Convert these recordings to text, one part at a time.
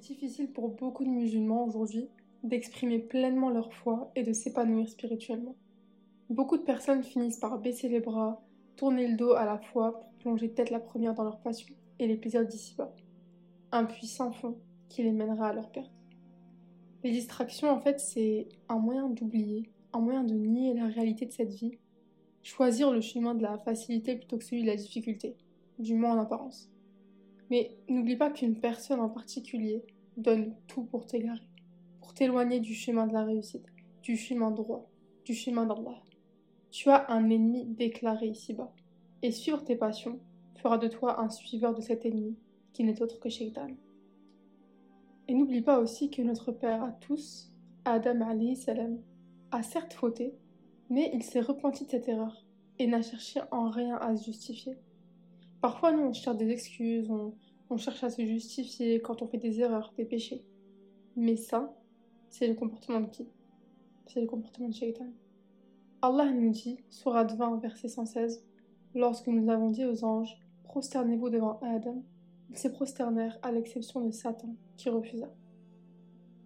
difficile pour beaucoup de musulmans aujourd'hui d'exprimer pleinement leur foi et de s'épanouir spirituellement. Beaucoup de personnes finissent par baisser les bras, tourner le dos à la foi pour plonger tête la première dans leur passion et les plaisirs d'ici-bas. Un puissant fond qui les mènera à leur perte. Les distractions, en fait, c'est un moyen d'oublier, un moyen de nier la réalité de cette vie, choisir le chemin de la facilité plutôt que celui de la difficulté, du moins en apparence. Mais n'oublie pas qu'une personne en particulier donne tout pour t'égarer, pour t'éloigner du chemin de la réussite, du chemin droit, du chemin d'Allah. Tu as un ennemi déclaré ici-bas, et suivre tes passions fera de toi un suiveur de cet ennemi qui n'est autre que Shaitan. Et n'oublie pas aussi que notre Père à tous, Adam salam, a certes fauté, mais il s'est repenti de cette erreur et n'a cherché en rien à se justifier. Parfois, nous, on cherche des excuses, on, cherche à se justifier quand on fait des erreurs, des péchés. Mais ça, c'est le comportement de qui? C'est le comportement de Shaitan. Allah nous dit, Surat 20, verset 116, Lorsque nous avons dit aux anges, prosternez-vous devant Adam, ils se prosternèrent à l'exception de Satan, qui refusa.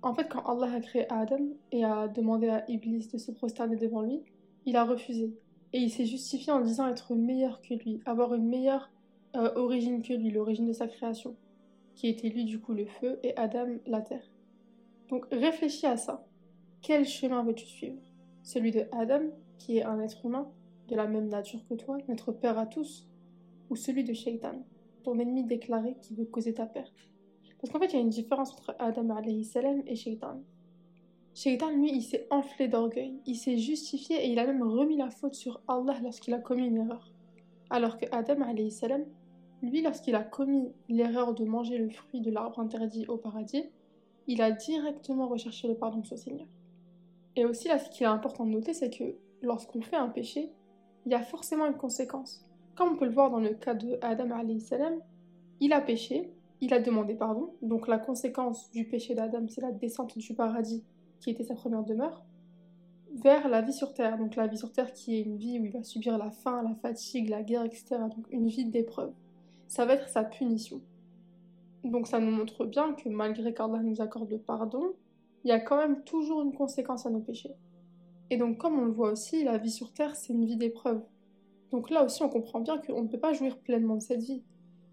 En fait, quand Allah a créé Adam et a demandé à Iblis de se prosterner devant lui, il a refusé. Et il s'est justifié en disant être meilleur que lui, avoir une meilleure euh, origine que lui, l'origine de sa création, qui était lui du coup le feu et Adam la terre. Donc réfléchis à ça. Quel chemin veux-tu suivre? Celui de Adam, qui est un être humain, de la même nature que toi, notre père à tous, ou celui de Shaitan, ton ennemi déclaré qui veut causer ta perte? Parce qu'en fait, il y a une différence entre Adam salam et Shaitan. Shaitan, lui, il s'est enflé d'orgueil, il s'est justifié et il a même remis la faute sur Allah lorsqu'il a commis une erreur. Alors que Adam salam, lui, lorsqu'il a commis l'erreur de manger le fruit de l'arbre interdit au paradis, il a directement recherché le pardon de son Seigneur. Et aussi, là, ce qui est important de noter, c'est que lorsqu'on fait un péché, il y a forcément une conséquence. Comme on peut le voir dans le cas de Adam il a péché, il a demandé pardon, donc la conséquence du péché d'Adam, c'est la descente du paradis, qui était sa première demeure, vers la vie sur Terre. Donc la vie sur Terre qui est une vie où il va subir la faim, la fatigue, la guerre, etc. Donc une vie d'épreuve ça va être sa punition. Donc ça nous montre bien que malgré qu'Allah nous accorde le pardon, il y a quand même toujours une conséquence à nos péchés. Et donc comme on le voit aussi, la vie sur Terre, c'est une vie d'épreuve. Donc là aussi, on comprend bien qu'on ne peut pas jouir pleinement de cette vie.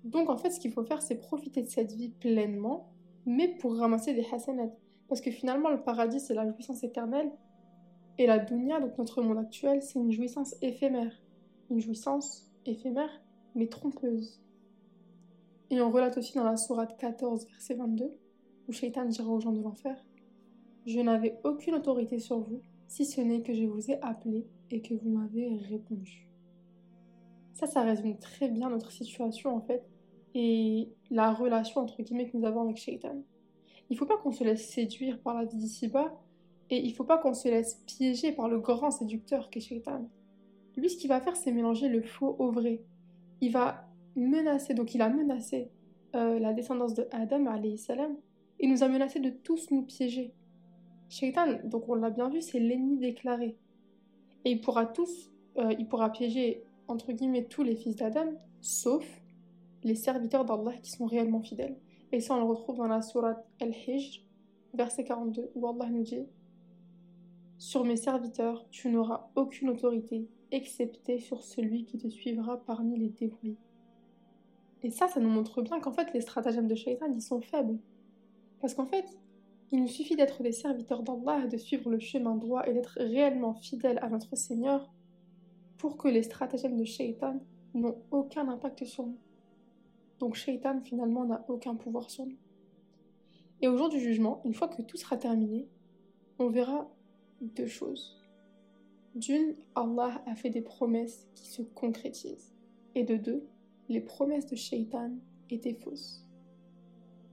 Donc en fait, ce qu'il faut faire, c'est profiter de cette vie pleinement, mais pour ramasser des hasanats. Parce que finalement, le paradis, c'est la jouissance éternelle. Et la dunya, donc notre monde actuel, c'est une jouissance éphémère. Une jouissance éphémère, mais trompeuse. Et on relate aussi dans la sourate 14, verset 22, où Shaitan dira aux gens de l'enfer Je n'avais aucune autorité sur vous, si ce n'est que je vous ai appelé et que vous m'avez répondu. Ça, ça résume très bien notre situation en fait, et la relation entre guillemets que nous avons avec Shaitan. Il ne faut pas qu'on se laisse séduire par la vie d'ici-bas, et il ne faut pas qu'on se laisse piéger par le grand séducteur qu'est Shaitan. Lui, ce qu'il va faire, c'est mélanger le faux au vrai. Il va menacé, donc il a menacé euh, la descendance de Adam, salam, il nous a menacé de tous nous piéger. Shaitan, donc on l'a bien vu, c'est l'ennemi déclaré. Et il pourra tous, euh, il pourra piéger, entre guillemets, tous les fils d'Adam, sauf les serviteurs d'Allah qui sont réellement fidèles. Et ça, on le retrouve dans la sourate Al-Hijr, verset 42, où Allah nous dit Sur mes serviteurs, tu n'auras aucune autorité, excepté sur celui qui te suivra parmi les dévoués. Et ça, ça nous montre bien qu'en fait, les stratagèmes de Shaitan, ils sont faibles. Parce qu'en fait, il nous suffit d'être des serviteurs d'Allah, de suivre le chemin droit et d'être réellement fidèles à notre Seigneur pour que les stratagèmes de Shaitan n'ont aucun impact sur nous. Donc Shaitan, finalement, n'a aucun pouvoir sur nous. Et au jour du jugement, une fois que tout sera terminé, on verra deux choses. D'une, Allah a fait des promesses qui se concrétisent. Et de deux, les promesses de Shaitan étaient fausses.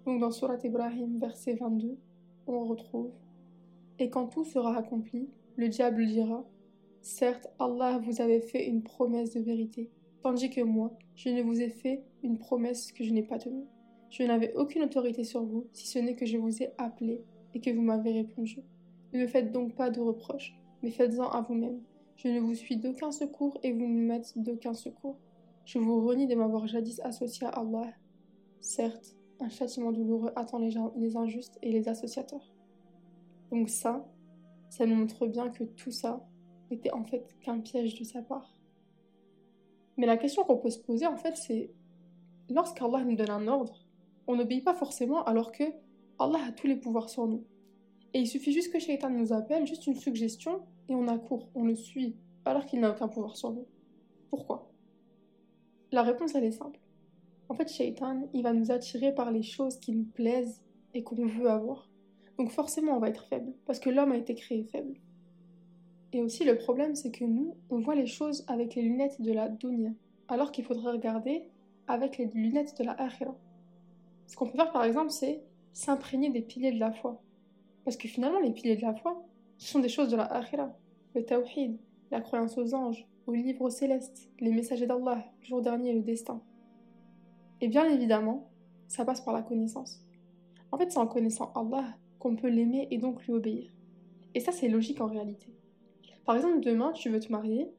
Donc dans Surat Ibrahim, verset 22, on retrouve Et quand tout sera accompli, le diable dira Certes, Allah vous avait fait une promesse de vérité, tandis que moi, je ne vous ai fait une promesse que je n'ai pas tenue. Je n'avais aucune autorité sur vous, si ce n'est que je vous ai appelé et que vous m'avez répondu. Ne me faites donc pas de reproches, mais faites-en à vous-même. Je ne vous suis d'aucun secours et vous ne m'êtes d'aucun secours. Je vous renie de m'avoir jadis associé à Allah. Certes, un châtiment douloureux attend les, injustes et les associateurs. Donc ça, ça nous montre bien que tout ça n'était en fait qu'un piège de sa part. Mais la question qu'on peut se poser en fait c'est lorsqu'Allah nous donne un ordre, on n'obéit pas forcément alors que Allah a tous les pouvoirs sur nous. Et il suffit juste que Shaitan nous appelle, juste une suggestion, et on accourt, on le suit, alors qu'il n'a aucun pouvoir sur nous. Pourquoi? La réponse, elle est simple. En fait, Shaitan, il va nous attirer par les choses qui nous plaisent et qu'on veut avoir. Donc forcément, on va être faible, parce que l'homme a été créé faible. Et aussi, le problème, c'est que nous, on voit les choses avec les lunettes de la dunya, alors qu'il faudrait regarder avec les lunettes de la akhira. Ce qu'on peut faire, par exemple, c'est s'imprégner des piliers de la foi. Parce que finalement, les piliers de la foi, ce sont des choses de la akhira. Le tawhid, la croyance aux anges, aux livres célestes, les messagers d'Allah, le jour dernier et le destin. Et bien évidemment, ça passe par la connaissance. En fait, c'est en connaissant Allah qu'on peut l'aimer et donc lui obéir. Et ça, c'est logique en réalité. Par exemple, demain, tu veux te marier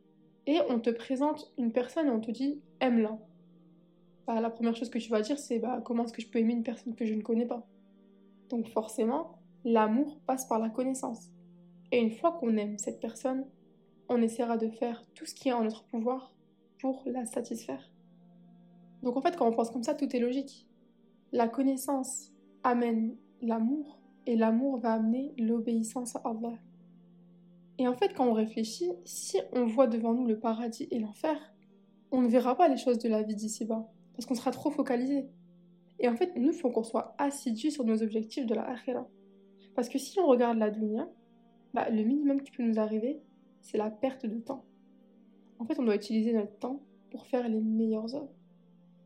et on te présente une personne et on te dit aime-la. Bah, la première chose que tu vas dire, c'est bah, comment est-ce que je peux aimer une personne que je ne connais pas? Donc forcément, l'amour passe par la connaissance. Et une fois qu'on aime cette personne, on essaiera de faire tout ce qui est en notre pouvoir pour la satisfaire. Donc en fait, quand on pense comme ça, tout est logique. La connaissance amène l'amour et l'amour va amener l'obéissance à Allah. Et en fait, quand on réfléchit, si on voit devant nous le paradis et l'enfer, on ne verra pas les choses de la vie d'ici-bas, parce qu'on sera trop focalisé. Et en fait, nous, il faut qu'on soit assidus sur nos objectifs de la akhira. Parce que si on regarde la dunya, bah, le minimum qui peut nous arriver, c'est la perte de temps. En fait, on doit utiliser notre temps pour faire les meilleures œuvres.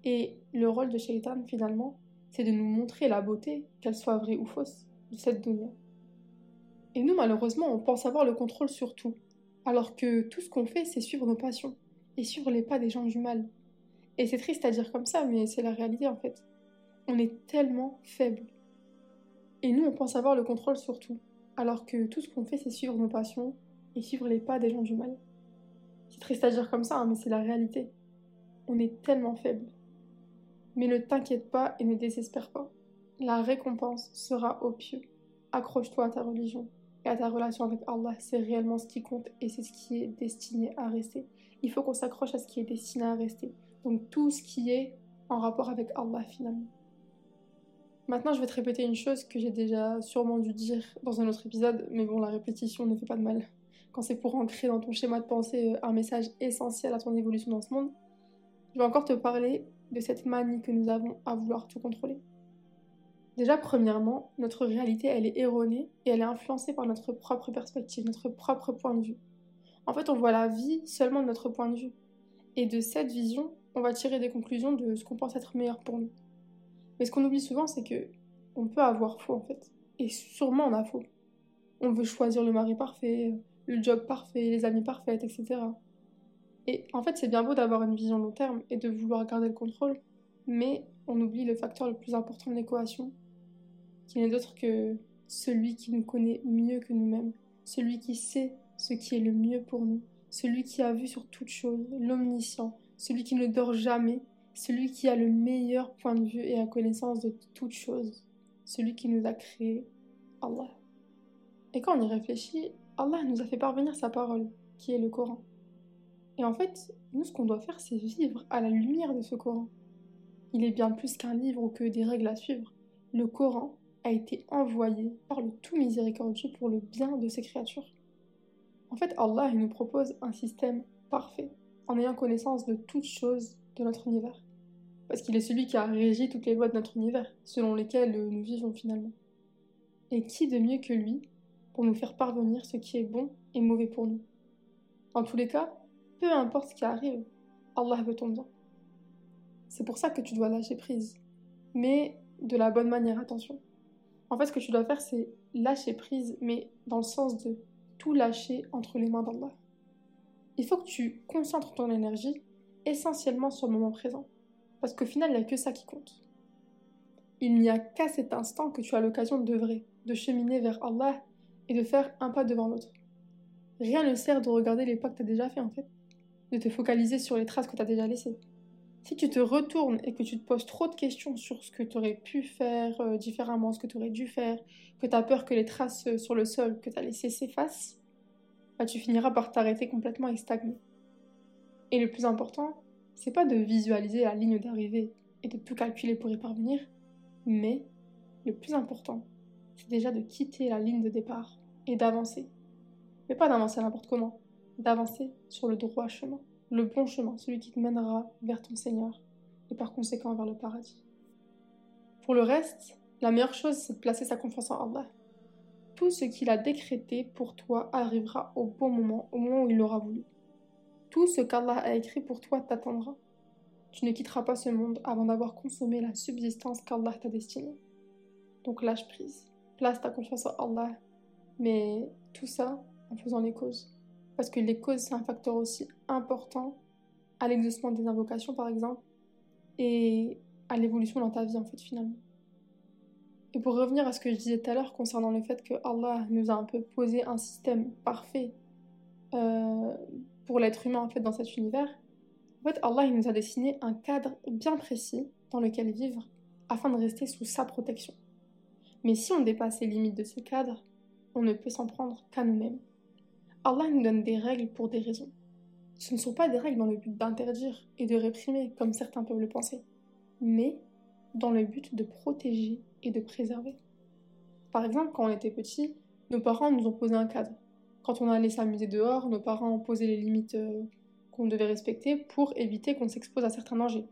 Et le rôle de Shaitan, finalement, c'est de nous montrer la beauté, qu'elle soit vraie ou fausse, de cette dunya. Et nous, malheureusement, on pense avoir le contrôle sur tout, alors que tout ce qu'on fait, c'est suivre nos passions, et suivre les pas des gens du mal. Et c'est triste à dire comme ça, mais c'est la réalité en fait. On est tellement faible. Et nous, on pense avoir le contrôle sur tout, alors que tout ce qu'on fait, c'est suivre nos passions et suivre les pas des gens du mal. C'est triste à dire comme ça, hein, mais c'est la réalité. On est tellement faible. Mais ne t'inquiète pas et ne désespère pas. La récompense sera au pieu. Accroche-toi à ta religion et à ta relation avec Allah, c'est réellement ce qui compte et c'est ce qui est destiné à rester. Il faut qu'on s'accroche à ce qui est destiné à rester. Donc tout ce qui est en rapport avec Allah finalement. Maintenant, je vais te répéter une chose que j'ai déjà sûrement dû dire dans un autre épisode, mais bon, la répétition ne fait pas de mal. Quand c'est pour ancrer dans ton schéma de pensée euh, un message essentiel à ton évolution dans ce monde, je vais encore te parler de cette manie que nous avons à vouloir tout contrôler. Déjà, premièrement, notre réalité, elle est erronée et elle est influencée par notre propre perspective, notre propre point de vue. En fait, on voit la vie seulement de notre point de vue. Et de cette vision, on va tirer des conclusions de ce qu'on pense être meilleur pour nous. Mais ce qu'on oublie souvent, c'est que on peut avoir faux en fait. Et sûrement on a faux. On veut choisir le mari parfait, le job parfait, les amis parfaits, etc. Et en fait, c'est bien beau d'avoir une vision long terme et de vouloir garder le contrôle, mais on oublie le facteur le plus important de l'équation, qui n'est d'autre que celui qui nous connaît mieux que nous-mêmes, celui qui sait ce qui est le mieux pour nous, celui qui a vu sur toute chose, l'omniscient, celui qui ne dort jamais, celui qui a le meilleur point de vue et la connaissance de toute chose, celui qui nous a créés, Allah. Et quand on y réfléchit, Allah nous a fait parvenir sa parole, qui est le Coran. Et en fait, nous, ce qu'on doit faire, c'est vivre à la lumière de ce Coran. Il est bien plus qu'un livre ou que des règles à suivre. Le Coran a été envoyé par le tout miséricordieux pour le bien de ses créatures. En fait, Allah il nous propose un système parfait, en ayant connaissance de toutes choses de notre univers. Parce qu'il est celui qui a régi toutes les lois de notre univers, selon lesquelles nous vivons finalement. Et qui de mieux que lui pour nous faire parvenir ce qui est bon et mauvais pour nous En tous les cas, peu importe ce qui arrive, Allah veut ton bien. C'est pour ça que tu dois lâcher prise. Mais de la bonne manière, attention. En fait, ce que tu dois faire, c'est lâcher prise, mais dans le sens de tout lâcher entre les mains d'Allah. Il faut que tu concentres ton énergie essentiellement sur le moment présent. Parce qu'au final, il n'y a que ça qui compte. Il n'y a qu'à cet instant que tu as l'occasion d'œuvrer, de cheminer vers Allah et de faire un pas devant l'autre. Rien ne sert de regarder les pas que tu as déjà fait en fait, de te focaliser sur les traces que tu as déjà laissées. Si tu te retournes et que tu te poses trop de questions sur ce que tu pu faire euh, différemment, ce que tu aurais dû faire, que tu peur que les traces euh, sur le sol que tu as laissées s'effacent, bah, tu finiras par t'arrêter complètement et stagner. Et le plus important, c'est pas de visualiser la ligne d'arrivée et de tout calculer pour y parvenir, mais le plus important, c'est déjà de quitter la ligne de départ et d'avancer. Mais pas d'avancer n'importe comment, d'avancer sur le droit chemin le bon chemin, celui qui te mènera vers ton Seigneur et par conséquent vers le paradis. Pour le reste, la meilleure chose, c'est de placer sa confiance en Allah. Tout ce qu'il a décrété pour toi arrivera au bon moment, au moment où il l'aura voulu. Tout ce qu'Allah a écrit pour toi t'attendra. Tu ne quitteras pas ce monde avant d'avoir consommé la subsistance qu'Allah t'a destinée. Donc lâche prise, place ta confiance en Allah, mais tout ça en faisant les causes. Parce que les causes, c'est un facteur aussi important à l'exaucement des invocations, par exemple, et à l'évolution dans ta vie, en fait, finalement. Et pour revenir à ce que je disais tout à l'heure concernant le fait que Allah nous a un peu posé un système parfait euh, pour l'être humain, en fait, dans cet univers, en fait, Allah, il nous a dessiné un cadre bien précis dans lequel vivre afin de rester sous sa protection. Mais si on dépasse les limites de ce cadre, on ne peut s'en prendre qu'à nous-mêmes. Allah nous donne des règles pour des raisons. Ce ne sont pas des règles dans le but d'interdire et de réprimer, comme certains peuvent le penser, mais dans le but de protéger et de préserver. Par exemple, quand on était petit, nos parents nous ont posé un cadre. Quand on allait s'amuser dehors, nos parents ont posé les limites euh, qu'on devait respecter pour éviter qu'on s'expose à certains dangers.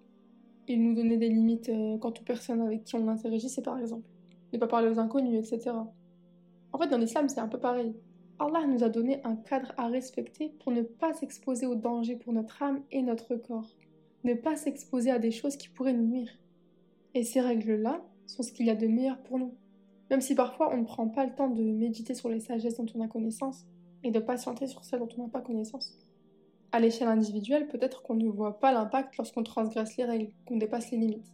Ils nous donnaient des limites euh, quant aux personnes avec qui on interagissait, par exemple. Ne pas parler aux inconnus, etc. En fait, dans l'islam, c'est un peu pareil. Allah nous a donné un cadre à respecter pour ne pas s'exposer aux dangers pour notre âme et notre corps, ne pas s'exposer à des choses qui pourraient nous nuire. Et ces règles-là sont ce qu'il y a de meilleur pour nous, même si parfois on ne prend pas le temps de méditer sur les sagesses dont on a connaissance et de patienter sur celles dont on n'a pas connaissance. À l'échelle individuelle, peut-être qu'on ne voit pas l'impact lorsqu'on transgresse les règles, qu'on dépasse les limites.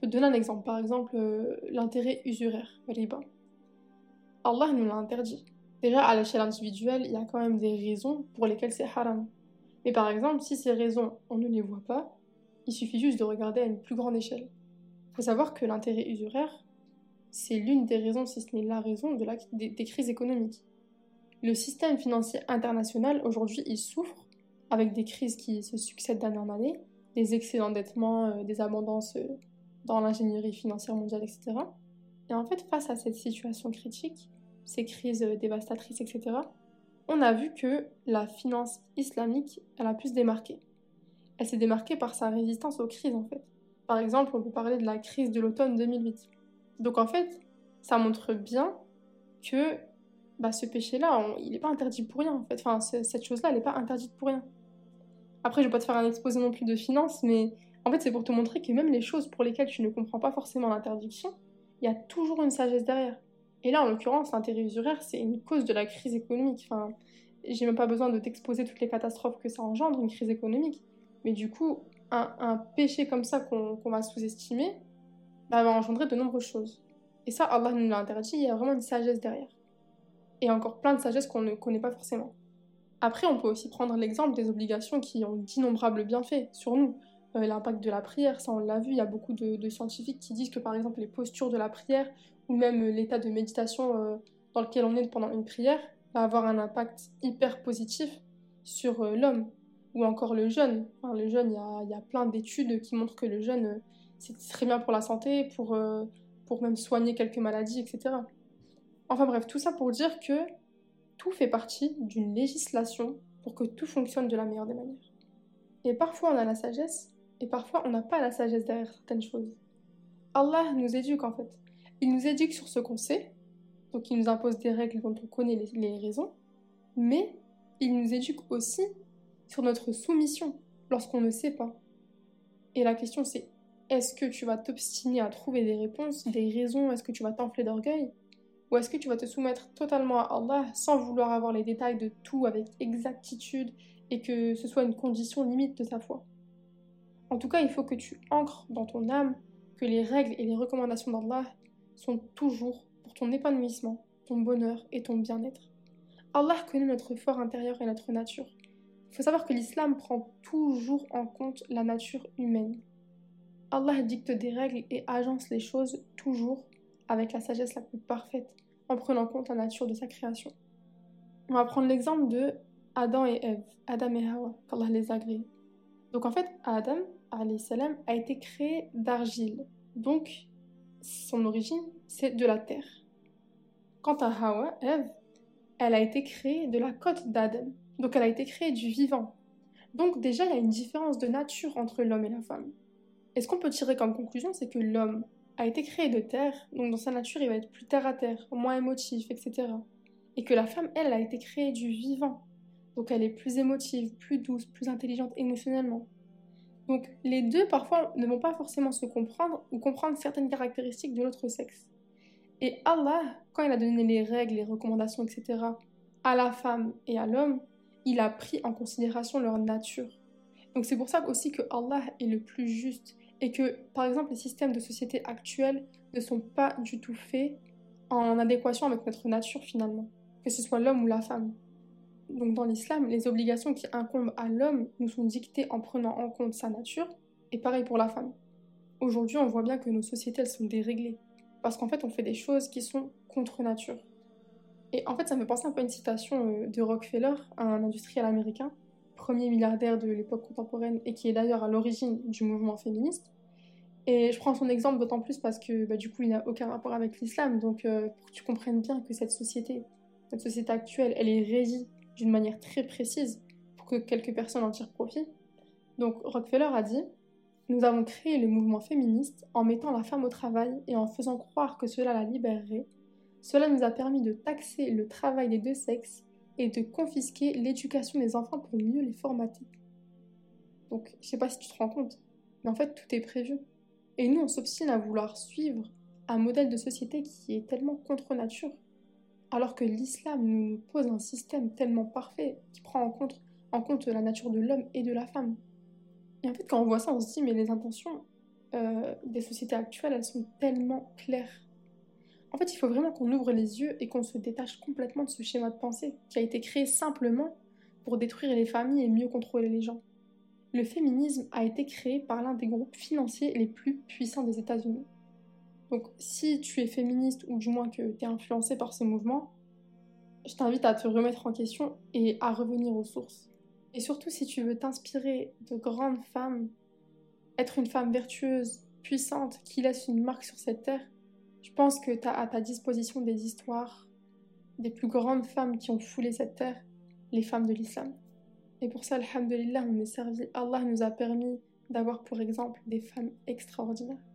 Peux donner un exemple, par exemple euh, l'intérêt usuraire, riba. Allah nous l'a interdit. Déjà, à l'échelle individuelle, il y a quand même des raisons pour lesquelles c'est haram. Mais par exemple, si ces raisons, on ne les voit pas, il suffit juste de regarder à une plus grande échelle. Il faut savoir que l'intérêt usuraire, c'est l'une des raisons, si ce n'est la raison, de la, des, crises économiques. Le système financier international, aujourd'hui, il souffre avec des crises qui se succèdent d'année en année, des excès d'endettement, euh, des abondances euh, dans l'ingénierie financière mondiale, etc. Et en fait, face à cette situation critique, ces crises dévastatrices, etc., on a vu que la finance islamique, elle a pu se démarquer. Elle s'est démarquée par sa résistance aux crises, en fait. Par exemple, on peut parler de la crise de l'automne 2008. Donc en fait, ça montre bien que bah, ce péché-là, il n'est pas interdit pour rien, en fait. Enfin, cette chose-là, elle n'est pas interdite pour rien. Après, je vais pas te faire un exposé non plus de finance, mais en fait, c'est pour te montrer que même les choses pour lesquelles tu ne comprends pas forcément l'interdiction, il y a toujours une sagesse derrière. Et là, en l'occurrence, l'intérêt usuraire, c'est une cause de la crise économique. Enfin, j'ai même pas besoin de t'exposer toutes les catastrophes que ça engendre, une crise économique. Mais du coup, un, péché comme ça qu'on va sous-estimer bah, va engendrer de nombreuses choses. Et ça, Allah nous l'a interdit, il y a vraiment une sagesse derrière. Et encore plein de sagesse qu'on ne connaît pas forcément. Après, on peut aussi prendre l'exemple des obligations qui ont d'innombrables bienfaits sur nous. Euh, l'impact de la prière, ça on l'a vu, il y a beaucoup de, scientifiques qui disent que par exemple les postures de la prière ou même euh, l'état de méditation euh, dans lequel on est pendant une prière va avoir un impact hyper positif sur l'homme ou encore le jeûne. le jeûne, il y a, plein d'études qui montrent que le jeûne, c'est très bien pour la santé, pour, pour même soigner quelques maladies, etc. Enfin bref, tout ça pour dire que tout fait partie d'une législation pour que tout fonctionne de la meilleure des manières. Et parfois on a la sagesse, et parfois on n'a pas la sagesse derrière certaines choses. Allah nous éduque en fait. Il nous éduque sur ce qu'on sait, donc il nous impose des règles dont on connaît les, raisons, mais il nous éduque aussi sur notre soumission lorsqu'on ne sait pas. Et la question c'est, est-ce que tu vas t'obstiner à trouver des réponses, des raisons, est-ce que tu vas t'enfler d'orgueil? Ou est-ce que tu vas te soumettre totalement à Allah sans vouloir avoir les détails de tout avec exactitude et que ce soit une condition limite de ta foi? En tout cas, il faut que tu ancres dans ton âme que les règles et les recommandations d'Allah sont toujours pour ton épanouissement, ton bonheur et ton bien-être. Allah connaît notre fort intérieur et notre nature. Il faut savoir que l'islam prend toujours en compte la nature humaine. Allah dicte des règles et agence les choses toujours avec la sagesse la plus parfaite, en prenant en compte la nature de sa création. On va prendre l'exemple de Adam et Ève, Adam et Hawa, qu'Allah les a créés. Donc en fait, Adam, salam, a été créé d'argile. Donc, son origine, c'est de la terre. Quant à Hawa, Ève, elle a été créée de la côte d'Adam. Donc elle a été créée du vivant. Donc déjà, il y a une différence de nature entre l'homme et la femme. Et ce qu'on peut tirer comme conclusion, c'est que l'homme a été créé de terre, donc dans sa nature, il va être plus terre à terre, moins émotif, etc. Et que la femme, elle, a été créée du vivant. Donc elle est plus émotive, plus douce, plus intelligente émotionnellement. Donc les deux, parfois, ne vont pas forcément se comprendre ou comprendre certaines caractéristiques de l'autre sexe. Et Allah, quand il a donné les règles, les recommandations, etc., à la femme et à l'homme, il a pris en considération leur nature. Donc c'est pour ça aussi que Allah est le plus juste et que, par exemple, les systèmes de société actuels ne sont pas du tout faits en adéquation avec notre nature finalement, que ce soit l'homme ou la femme. Donc dans l'islam, les obligations qui incombent à l'homme nous sont dictées en prenant en compte sa nature, et pareil pour la femme. Aujourd'hui, on voit bien que nos sociétés, elles sont déréglées, parce qu'en fait, on fait des choses qui sont contre nature. Et en fait, ça me pense un peu à une citation euh, de Rockefeller, un industriel américain, premier milliardaire de l'époque contemporaine et qui est d'ailleurs à l'origine du mouvement féministe. Et je prends son exemple d'autant plus parce que bah, du coup, il n'a aucun rapport avec l'islam. Donc, euh, pour que tu comprennes bien que cette société, cette société actuelle, elle est régie d'une manière très précise pour que quelques personnes en tirent profit. Donc, Rockefeller a dit Nous avons créé le mouvement féministe en mettant la femme au travail et en faisant croire que cela la libérerait. Cela nous a permis de taxer le travail des deux sexes et de confisquer l'éducation des enfants pour mieux les formater. Donc, je sais pas si tu te rends compte, mais en fait, tout est prévu. Et nous, on s'obstine à vouloir suivre un modèle de société qui est tellement contre nature, alors que l'islam nous pose un système tellement parfait qui prend en compte, la nature de l'homme et de la femme. Et en fait, quand on voit ça, on se dit, mais les intentions euh, des sociétés actuelles, elles sont tellement claires. En fait, il faut vraiment qu'on ouvre les yeux et qu'on se détache complètement de ce schéma de pensée qui a été créé simplement pour détruire les familles et mieux contrôler les gens. Le féminisme a été créé par l'un des groupes financiers les plus puissants des États-Unis. Donc, si tu es féministe ou du moins que tu es influencé par ce mouvement, je t'invite à te remettre en question et à revenir aux sources. Et surtout, si tu veux t'inspirer de grandes femmes, être une femme vertueuse, puissante, qui laisse une marque sur cette terre, je pense que tu as à ta disposition des histoires des plus grandes femmes qui ont foulé cette terre, les femmes de l'islam. Et pour ça, alhamdulillah, on est servi. Allah nous a permis d'avoir pour exemple des femmes extraordinaires.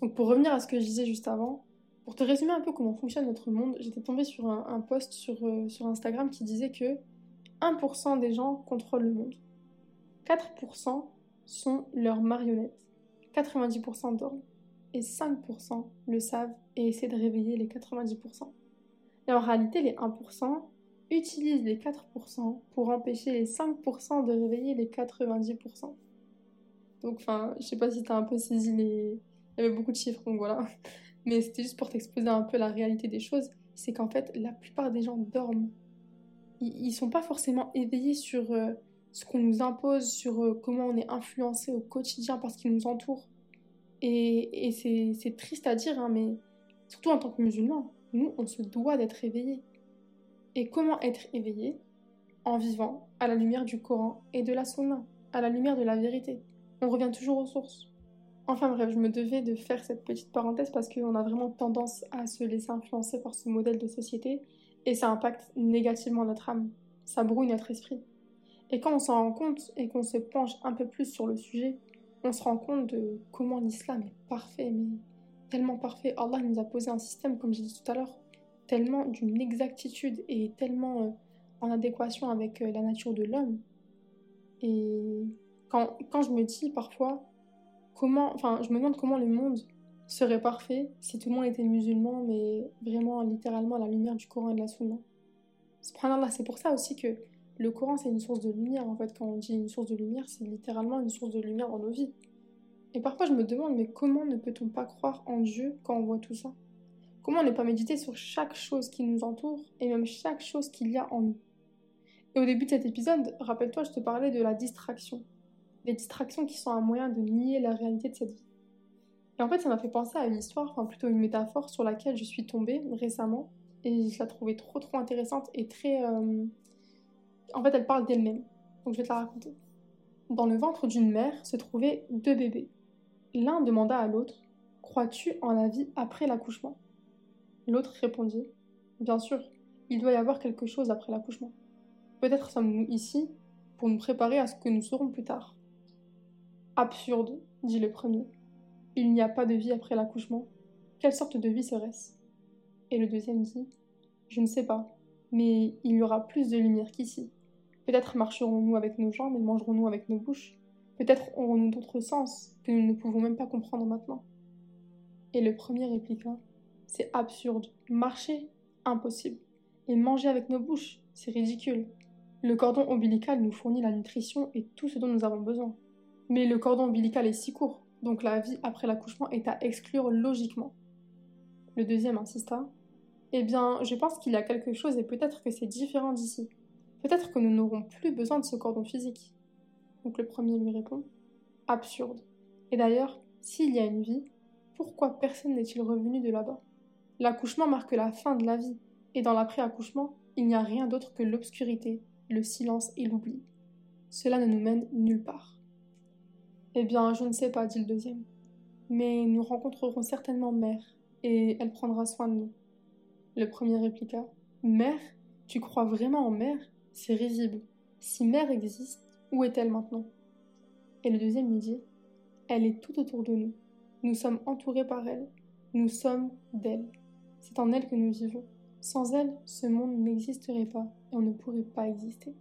Donc pour revenir à ce que je disais juste avant, pour te résumer un peu comment fonctionne notre monde, j'étais tombée sur un, post sur, euh, sur Instagram qui disait que 1% des gens contrôlent le monde. 4% sont leurs marionnettes. 90% dorment et 5% le savent et essaient de réveiller les 90%. Et en réalité, les 1% utilisent les 4% pour empêcher les 5% de réveiller les 90%. Donc, enfin, je sais pas si t'as un peu saisi les... Avait beaucoup de chiffres, donc voilà. Mais c'était juste pour t'exposer un peu la réalité des choses. C'est qu'en fait, la plupart des gens dorment. Ils, sont pas forcément éveillés sur euh, ce qu'on nous impose, sur euh, comment on est influencé au quotidien par ce qui nous entoure. Et, c'est triste à dire, hein, mais surtout en tant que musulmans, nous, on se doit d'être éveillés. Et comment être éveillé? En vivant à la lumière du Coran et de la Sunna, à la lumière de la vérité. On revient toujours aux sources. Enfin bref, je me devais de faire cette petite parenthèse parce qu'on a vraiment tendance à se laisser influencer par ce modèle de société et ça impacte négativement notre âme, ça brouille notre esprit. Et quand on s'en rend compte et qu'on se penche un peu plus sur le sujet, on se rend compte de comment l'islam est parfait, mais tellement parfait. Allah nous a posé un système, comme j'ai dit tout à l'heure, tellement d'une exactitude et tellement euh, en adéquation avec euh, la nature de l'homme. Et quand, quand, je me dis parfois, je me demande comment le monde serait parfait si tout le monde était musulman, mais vraiment littéralement à la lumière du Coran et de la Sunna. C'est pour ça aussi que le Coran, c'est une source de lumière. En fait, quand on dit une source de lumière, c'est littéralement une source de lumière dans nos vies. Et parfois, je me demande, mais comment ne peut-on pas croire en Dieu quand on voit tout ça? Comment ne pas méditer sur chaque chose qui nous entoure et même chaque chose qu'il y a en nous? Et au début de cet épisode, rappelle-toi, je te parlais de la distraction. Les distractions qui sont un moyen de nier la réalité de cette vie. Et en fait, ça m'a fait penser à une histoire, enfin plutôt une métaphore sur laquelle je suis tombée récemment. Et je la trouvais trop trop intéressante et très... Euh, en fait, elle parle d'elle-même. Donc je vais te la raconter. Dans le ventre d'une mère se trouvaient deux bébés. L'un demanda à l'autre Crois-tu en la vie après l'accouchement? L'autre répondit Bien sûr, il doit y avoir quelque chose après l'accouchement. Peut-être sommes-nous ici pour nous préparer à ce que nous serons plus tard. Absurde, dit le premier. Il n'y a pas de vie après l'accouchement. Quelle sorte de vie serait-ce? Et le deuxième dit Je ne sais pas, mais il y aura plus de lumière qu'ici. Peut-être marcherons-nous avec nos jambes et mangerons-nous avec nos bouches. Peut-être aurons-nous d'autres sens que nous ne pouvons même pas comprendre maintenant. Et le premier répliqua C'est absurde. Marcher Impossible. Et manger avec nos bouches C'est ridicule. Le cordon ombilical nous fournit la nutrition et tout ce dont nous avons besoin. Mais le cordon ombilical est si court, donc la vie après l'accouchement est à exclure logiquement. Le deuxième insista. Eh bien, je pense qu'il y a quelque chose et peut-être que c'est différent d'ici. Peut-être que nous n'aurons plus besoin de ce cordon physique. Donc le premier lui répond. Absurde. Et d'ailleurs, s'il y a une vie, pourquoi personne n'est-il revenu de là-bas? L'accouchement marque la fin de la vie, et dans l'après-accouchement, il n'y a rien d'autre que l'obscurité, le silence et l'oubli. Cela ne nous mène nulle part. Eh bien, je ne sais pas, dit le deuxième. Mais nous rencontrerons certainement Mère, et elle prendra soin de nous. Le premier répliqua. Mère? Tu crois vraiment en Mère? C'est risible. Si Mère existe, où est-elle maintenant? Et le deuxième lui dit. Elle est tout autour de nous. Nous sommes entourés par elle. Nous sommes d'elle. C'est en elle que nous vivons. Sans elle, ce monde n'existerait pas et on ne pourrait pas exister.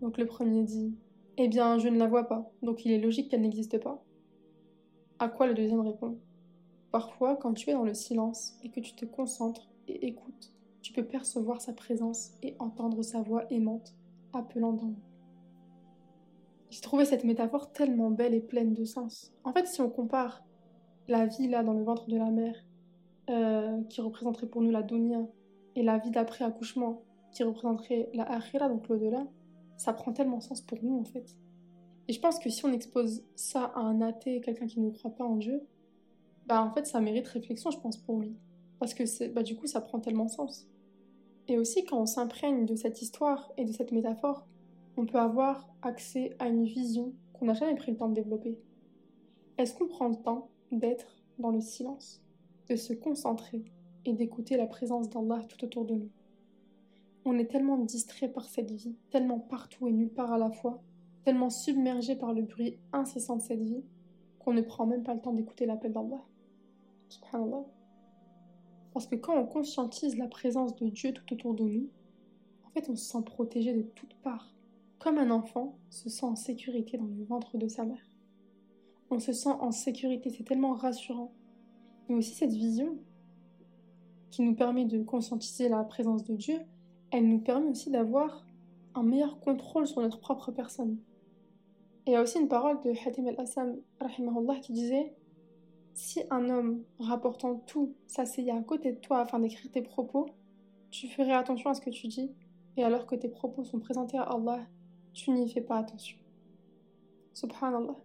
Donc le premier dit Eh bien, je ne la vois pas, donc il est logique qu'elle n'existe pas. À quoi le deuxième répond Parfois, quand tu es dans le silence et que tu te concentres et écoutes, tu peux percevoir sa présence et entendre sa voix aimante appelant dans nous. J'ai trouvé cette métaphore tellement belle et pleine de sens. En fait, si on compare la vie là dans le ventre de la mère, euh, qui représenterait pour nous la dunya, et la vie d'après accouchement, qui représenterait la akhira, donc l'au-delà, ça prend tellement sens pour nous en fait. Et je pense que si on expose ça à un athée, quelqu'un qui ne croit pas en Dieu, bah en fait ça mérite réflexion, je pense, pour lui. Parce que bah, du coup ça prend tellement sens. Et aussi quand on s'imprègne de cette histoire et de cette métaphore, on peut avoir accès à une vision qu'on n'a jamais pris le temps de développer. Est-ce qu'on prend le temps d'être dans le silence, de se concentrer et d'écouter la présence d'Allah tout autour de nous? On est tellement distrait par cette vie, tellement partout et nulle part à la fois, tellement submergé par le bruit incessant de cette vie, qu'on ne prend même pas le temps d'écouter l'appel d'Allah. Subhanallah. Parce que quand on conscientise la présence de Dieu tout autour de nous, en fait on se sent protégé de toutes parts, comme un enfant se sent en sécurité dans le ventre de sa mère. On se sent en sécurité, c'est tellement rassurant. Mais aussi cette vision, qui nous permet de conscientiser la présence de Dieu, elle nous permet aussi d'avoir un meilleur contrôle sur notre propre personne. Il y a aussi une parole de Hatim al-Assam qui disait Si un homme rapportant tout s'asseyait à côté de toi afin d'écrire tes propos, tu ferais attention à ce que tu dis, et alors que tes propos sont présentés à Allah, tu n'y fais pas attention. Subhanallah.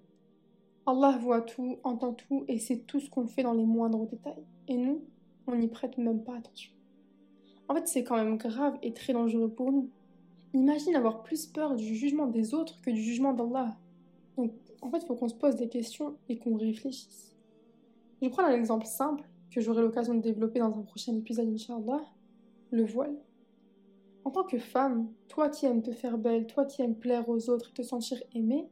Allah voit tout, entend tout, et sait tout ce qu'on fait dans les moindres détails. Et nous, on n'y prête même pas attention. En fait, c'est quand même grave et très dangereux pour nous. Imagine avoir plus peur du jugement des autres que du jugement d'Allah. Donc, en fait, il faut qu'on se pose des questions et qu'on réfléchisse. Je prends un exemple simple que j'aurai l'occasion de développer dans un prochain épisode, Inch'Allah le voile. En tant que femme, toi qui aimes te faire belle, toi qui aimes plaire aux autres et te sentir aimée,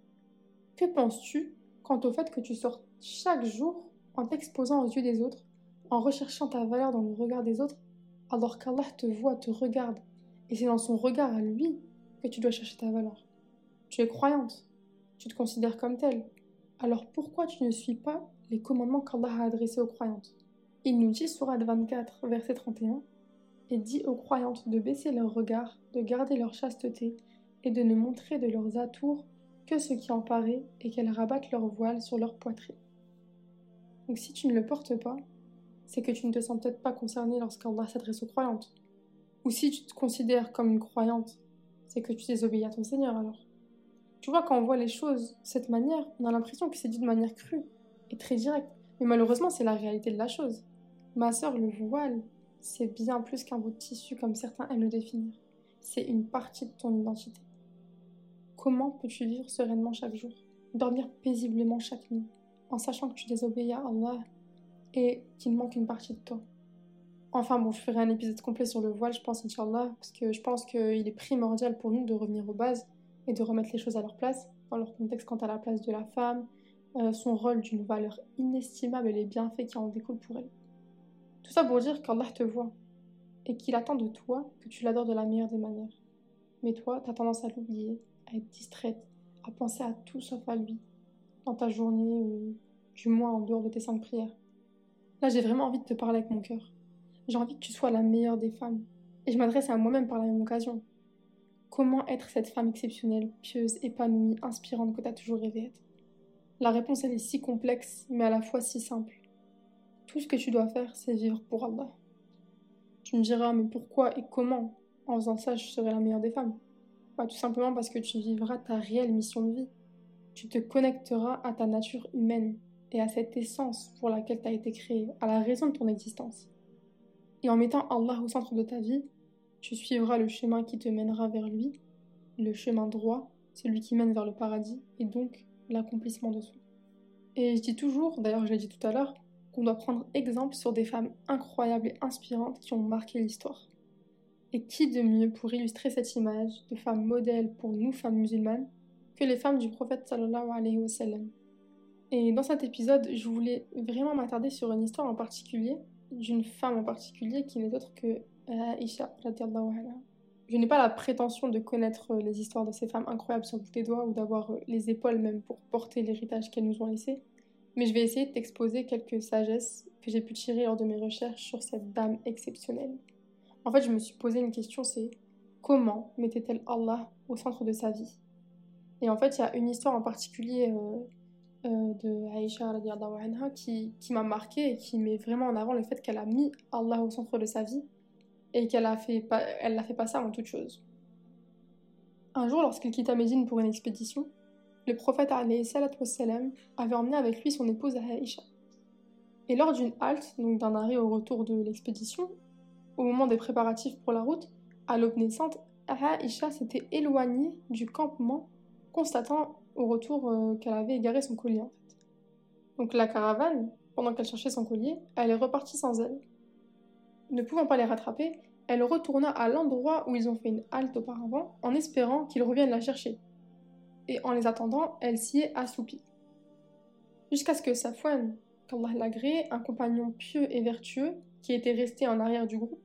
que penses-tu quant au fait que tu sortes chaque jour en t'exposant aux yeux des autres en recherchant ta valeur dans le regard des autres, alors qu'Allah te voit, te regarde, et c'est dans son regard à lui que tu dois chercher ta valeur. Tu es croyante, tu te considères comme telle, alors pourquoi tu ne suis pas les commandements qu'Allah a adressés aux croyantes? Il nous dit, Surat 24, verset 31, et dit aux croyantes de baisser leur regard, de garder leur chasteté, et de ne montrer de leurs atours que ce qui en paraît, et qu'elles rabattent leur voile sur leur poitrine. Donc si tu ne le portes pas, c'est que tu ne te sens peut-être pas concerné lorsqu'Allah s'adresse aux croyantes. Ou si tu te considères comme une croyante, c'est que tu désobéis à ton Seigneur alors. Tu vois, quand on voit les choses de cette manière, on a l'impression que c'est dit de manière crue et très directe. Mais malheureusement, c'est la réalité de la chose. Ma sœur, le voile, c'est bien plus qu'un bout de tissu comme certains aiment le définir. C'est une partie de ton identité. Comment peux-tu vivre sereinement chaque jour, dormir paisiblement chaque nuit, en sachant que tu désobéis à Allah et qu'il manque une partie de toi Enfin bon, je ferai un épisode complet sur le voile, je pense, Inch'Allah, parce que je pense qu'il est primordial pour nous de revenir aux bases et de remettre les choses à leur place, dans leur contexte quant à la place de la femme, euh, son rôle d'une valeur inestimable et les bienfaits qui en découlent pour elle. Tout ça pour dire qu'Allah te voit et qu'il attend de toi que tu l'adores de la meilleure des manières. Mais toi, tu as tendance à l'oublier, à être distraite, à penser à tout sauf à lui, dans ta journée ou du moins en dehors de tes cinq prières. Là, j'ai vraiment envie de te parler avec mon cœur. J'ai envie que tu sois la meilleure des femmes. Et je m'adresse à moi-même par la même occasion. Comment être cette femme exceptionnelle, pieuse, épanouie, inspirante que tu as toujours rêvé être La réponse, elle est si complexe, mais à la fois si simple. Tout ce que tu dois faire, c'est vivre pour Allah. Tu me diras, mais pourquoi et comment? En faisant ça, je serai la meilleure des femmes. Bah, tout simplement parce que tu vivras ta réelle mission de vie. Tu te connecteras à ta nature humaine et à cette essence pour laquelle tu as été créé, à la raison de ton existence. Et en mettant Allah au centre de ta vie, tu suivras le chemin qui te mènera vers lui, le chemin droit, celui qui mène vers le paradis, et donc l'accomplissement de soi. Et je dis toujours, d'ailleurs je l'ai dit tout à l'heure, qu'on doit prendre exemple sur des femmes incroyables et inspirantes qui ont marqué l'histoire. Et qui de mieux pour illustrer cette image de femme modèle pour nous femmes musulmanes que les femmes du prophète sallallahu alayhi wa sallam? Et dans cet épisode, je voulais vraiment m'attarder sur une histoire en particulier, d'une femme en particulier qui n'est autre que Aisha Je n'ai pas la prétention de connaître les histoires de ces femmes incroyables sur tes doigts ou d'avoir les épaules même pour porter l'héritage qu'elles nous ont laissé, mais je vais essayer de t'exposer quelques sagesses que j'ai pu tirer lors de mes recherches sur cette dame exceptionnelle. En fait, je me suis posé une question, c'est comment mettait-elle Allah au centre de sa vie? Et en fait, il y a une histoire en particulier euh, euh, de Aïcha qui, qui m'a marqué et qui met vraiment en avant le fait qu'elle a mis Allah au centre de sa vie et qu'elle a fait pas, elle l'a fait passer avant toute chose. Un jour, lorsqu'il quitta Médine pour une expédition, le prophète avait emmené avec lui son épouse Aïcha. Et lors d'une halte, donc d'un arrêt au retour de l'expédition, au moment des préparatifs pour la route, à l'aube naissante, Aïcha s'était éloignée du campement, constatant au retour euh, qu'elle avait égaré son collier en fait. Donc la caravane, pendant qu'elle cherchait son collier, elle est repartie sans elle. Ne pouvant pas les rattraper, elle retourna à l'endroit où ils ont fait une halte auparavant, en espérant qu'ils reviennent la chercher. Et en les attendant, elle s'y est assoupie. Jusqu'à ce que Safwan, qu'Allah l'agrée, un compagnon pieux et vertueux, qui était resté en arrière du groupe,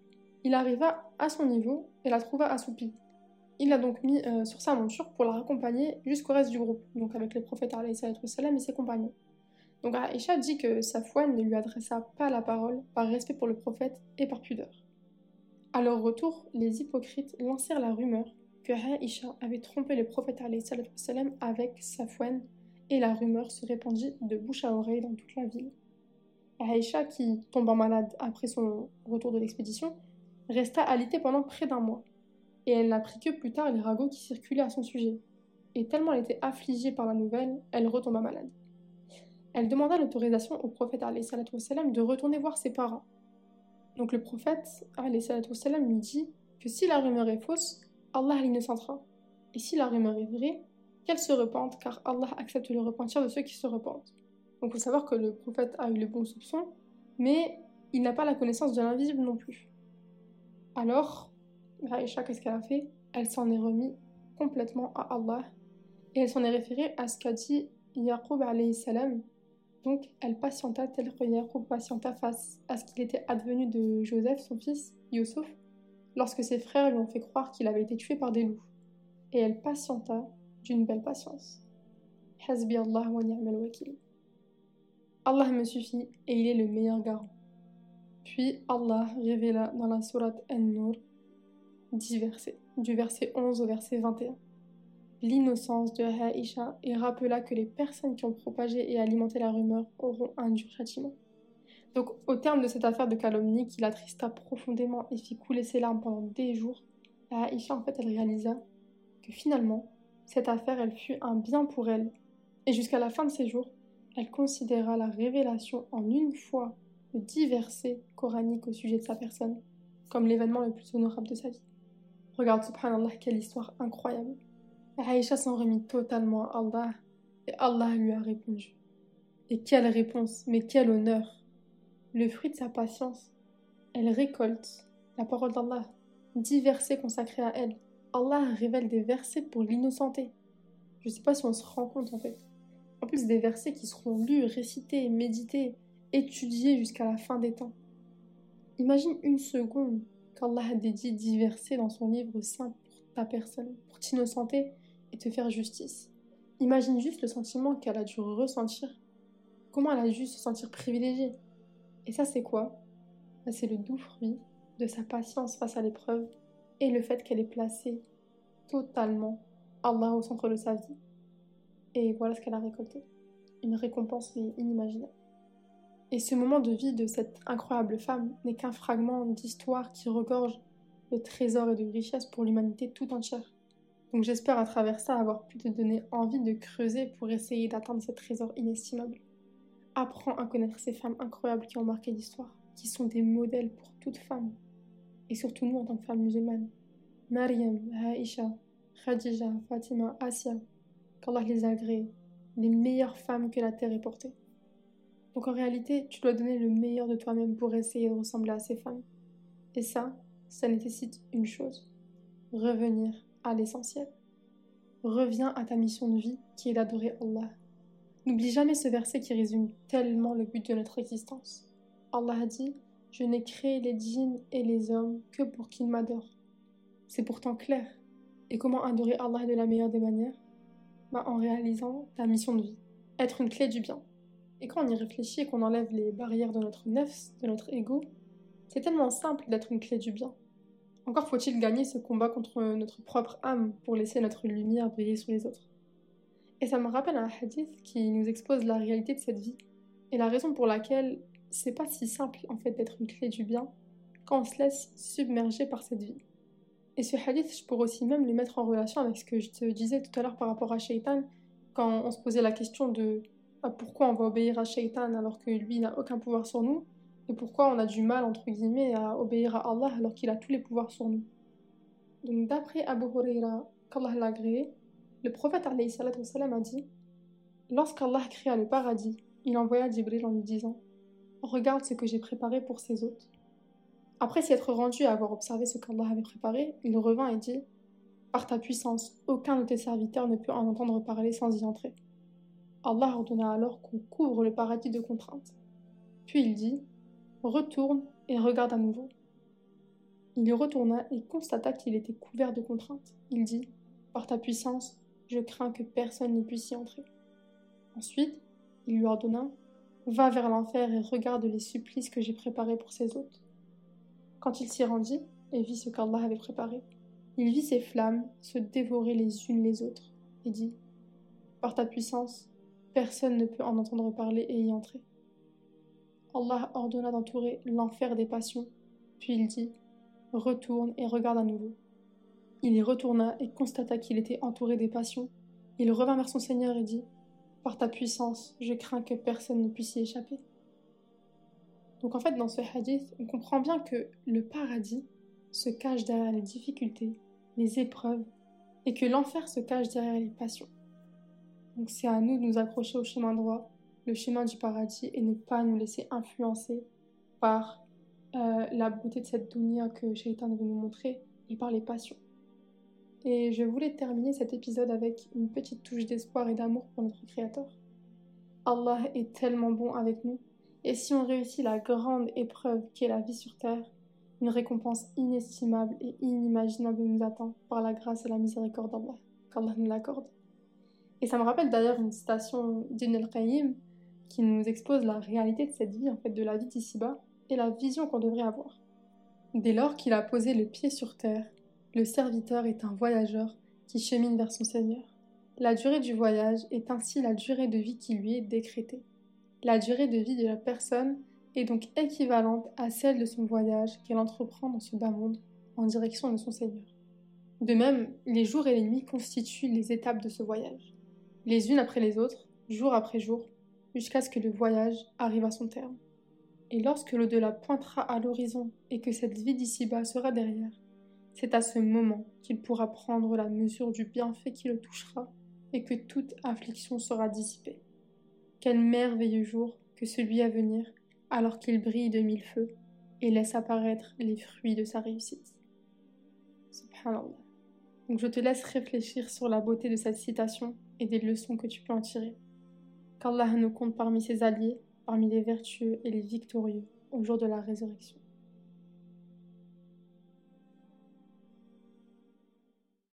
il arriva à son niveau et la trouva assoupie. Il l'a donc mis euh, sur sa monture pour la raccompagner jusqu'au reste du groupe, donc avec les prophètes et ses compagnons. Donc Aïcha dit que Safwan ne lui adressa pas la parole par respect pour le prophète et par pudeur. À leur retour, les hypocrites lancèrent la rumeur que Aïcha avait trompé le prophète avec Safwan et la rumeur se répandit de bouche à oreille dans toute la ville. Aïcha, qui tomba malade après son retour de l'expédition, resta alitée pendant près d'un mois, et elle n'apprit que plus tard les ragots qui circulaient à son sujet. Et tellement elle était affligée par la nouvelle, elle retomba malade. Elle demanda l'autorisation au prophète de retourner voir ses parents. Donc le prophète lui dit que si la rumeur est fausse, Allah l'innocentera. Et si la rumeur est vraie, qu'elle se repente, car Allah accepte le repentir de ceux qui se repentent. Donc il faut savoir que le prophète a eu le bon soupçon, mais il n'a pas la connaissance de l'invisible non plus. Alors, Aïcha, qu'est-ce qu'elle a fait? Elle s'en est remis complètement à Allah et elle s'en est référée à ce qu'a dit Yaqub alayhi salam. Donc, elle patienta tel que Yaqub patienta face à ce qu'il était advenu de Joseph, son fils, Yusuf, lorsque ses frères lui ont fait croire qu'il avait été tué par des loups. Et elle patienta d'une belle patience. Hasbi Allah wa ni'mal wakil. Allah me suffit et il est le meilleur garant. Puis Allah révéla dans la sourate An-Nur 10 versets, du verset 11 au verset 21, l'innocence de Haïcha et rappela que les personnes qui ont propagé et alimenté la rumeur auront un dur châtiment. Donc, au terme de cette affaire de calomnie qui l'attrista profondément et fit couler ses larmes pendant des jours, Aïcha, en fait, elle réalisa que finalement, cette affaire, elle fut un bien pour elle, et jusqu'à la fin de ses jours, elle considéra la révélation en une fois de dix versets coraniques au sujet de sa personne, comme l'événement le plus honorable de sa vie. Regarde, subhanallah, quelle histoire incroyable. Aïcha s'en remit totalement à Allah, et Allah lui a répondu. Et quelle réponse, mais quel honneur Le fruit de sa patience, elle récolte la parole d'Allah, dix versets consacrés à elle. Allah révèle des versets pour l'innocenter. Je ne sais pas si on se rend compte en fait. En plus, des versets qui seront lus, récités, médités, étudiés jusqu'à la fin des temps. Imagine une seconde qu'Allah a dédié dix versets dans son livre saint pour ta personne, pour t'innocenter et te faire justice. Imagine juste le sentiment qu'elle a dû ressentir. Comment elle a dû se sentir privilégiée. Et ça, c'est quoi? Bah, C'est le doux fruit de sa patience face à l'épreuve et le fait qu'elle ait placé totalement Allah au centre de sa vie. Et voilà ce qu'elle a récolté. Une récompense inimaginable. Et ce moment de vie de cette incroyable femme n'est qu'un fragment d'histoire qui regorge de trésors et de richesses pour l'humanité tout entière. Donc j'espère à travers ça avoir pu te donner envie de creuser pour essayer d'atteindre ce trésor inestimable. Apprends à connaître ces femmes incroyables qui ont marqué l'histoire, qui sont des modèles pour toute femme, et surtout nous en tant que femmes musulmanes. Mariam, Aisha, Khadija, Fatima, Asia, qu'Allah les agrée, les meilleures femmes que la terre ait portées. Donc en réalité, tu dois donner le meilleur de toi-même pour essayer de ressembler à ces femmes. Et ça, ça nécessite une chose, revenir à l'essentiel. Reviens à ta mission de vie qui est d'adorer Allah. N'oublie jamais ce verset qui résume tellement le but de notre existence. Allah a dit Je n'ai créé les djinns et les hommes que pour qu'ils m'adorent. C'est pourtant clair. Et comment adorer Allah de la meilleure des manières? Bah, En réalisant ta mission de vie, être une clé du bien. Et quand on y réfléchit et qu'on enlève les barrières de notre nefs, de notre ego, c'est tellement simple d'être une clé du bien. Encore faut-il gagner ce combat contre notre propre âme pour laisser notre lumière briller sur les autres. Et ça me rappelle un hadith qui nous expose la réalité de cette vie et la raison pour laquelle c'est pas si simple en fait d'être une clé du bien quand on se laisse submerger par cette vie. Et ce hadith, je pourrais aussi même le mettre en relation avec ce que je te disais tout à l'heure par rapport à Shaitan, quand on se posait la question de pourquoi on va obéir à Shaitan alors que lui n'a aucun pouvoir sur nous et pourquoi on a du mal, entre guillemets, à obéir à Allah alors qu'il a tous les pouvoirs sur nous. Donc d'après Abu Huraira, qu'Allah l'a agréé, le prophète a dit Lorsqu'Allah créa le paradis, il envoya Jibril en lui disant Regarde ce que j'ai préparé pour ces hôtes. Après s'y être rendu et avoir observé ce qu'Allah avait préparé, il revint et dit Par ta puissance, aucun de tes serviteurs ne peut en entendre parler sans y entrer. Allah ordonna alors qu'on couvre le paradis de contraintes. Puis il dit retourne et regarde à nouveau. Il y retourna et constata qu'il était couvert de contraintes. Il dit Par ta puissance, je crains que personne ne puisse y entrer. Ensuite, il lui ordonna Va vers l'enfer et regarde les supplices que j'ai préparés pour ses hôtes. Quand il s'y rendit et vit ce qu'Allah avait préparé, il vit ces flammes se dévorer les unes les autres et dit Par ta puissance, personne ne peut en entendre parler et y entrer. Allah ordonna d'entourer l'enfer des passions, puis il dit Retourne et regarde à nouveau. Il y retourna et constata qu'il était entouré des passions. Il revint vers son Seigneur et dit Par ta puissance, je crains que personne ne puisse y échapper. Donc en fait, dans ce hadith, on comprend bien que le paradis se cache derrière les difficultés, les épreuves, et que l'enfer se cache derrière les passions. Donc c'est à nous de nous accrocher au chemin droit le chemin du paradis et ne pas nous laisser influencer par euh, la beauté de cette dunya que Shaitan veut nous montrer et par les passions. Et je voulais terminer cet épisode avec une petite touche d'espoir et d'amour pour notre Créateur. Allah est tellement bon avec nous, et si on réussit la grande épreuve qui est la vie sur terre, une récompense inestimable et inimaginable nous attend par la grâce et la miséricorde d'Allah, qu'Allah nous l'accorde. Et ça me rappelle d'ailleurs une citation d'Ibn al-Qayyim qui nous expose la réalité de cette vie, en fait, de la vie d'ici-bas, et la vision qu'on devrait avoir. Dès lors qu'il a posé le pied sur terre, le serviteur est un voyageur qui chemine vers son Seigneur. La durée du voyage est ainsi la durée de vie qui lui est décrétée. La durée de vie de la personne est donc équivalente à celle de son voyage qu'elle entreprend dans ce bas monde en direction de son Seigneur. De même, les jours et les nuits constituent les étapes de ce voyage, les unes après les autres, jour après jour, jusqu'à ce que le voyage arrive à son terme. Et lorsque l'au-delà pointera à l'horizon et que cette vie d'ici-bas sera derrière, c'est à ce moment qu'il pourra prendre la mesure du bienfait qui le touchera et que toute affliction sera dissipée. Quel merveilleux jour que celui à venir, alors qu'il brille de mille feux et laisse apparaître les fruits de sa réussite. Subhanallah. Donc je te laisse réfléchir sur la beauté de cette citation et des leçons que tu peux en tirer. Qu'Allah nous compte parmi ses alliés, parmi les vertueux et les victorieux au jour de la résurrection.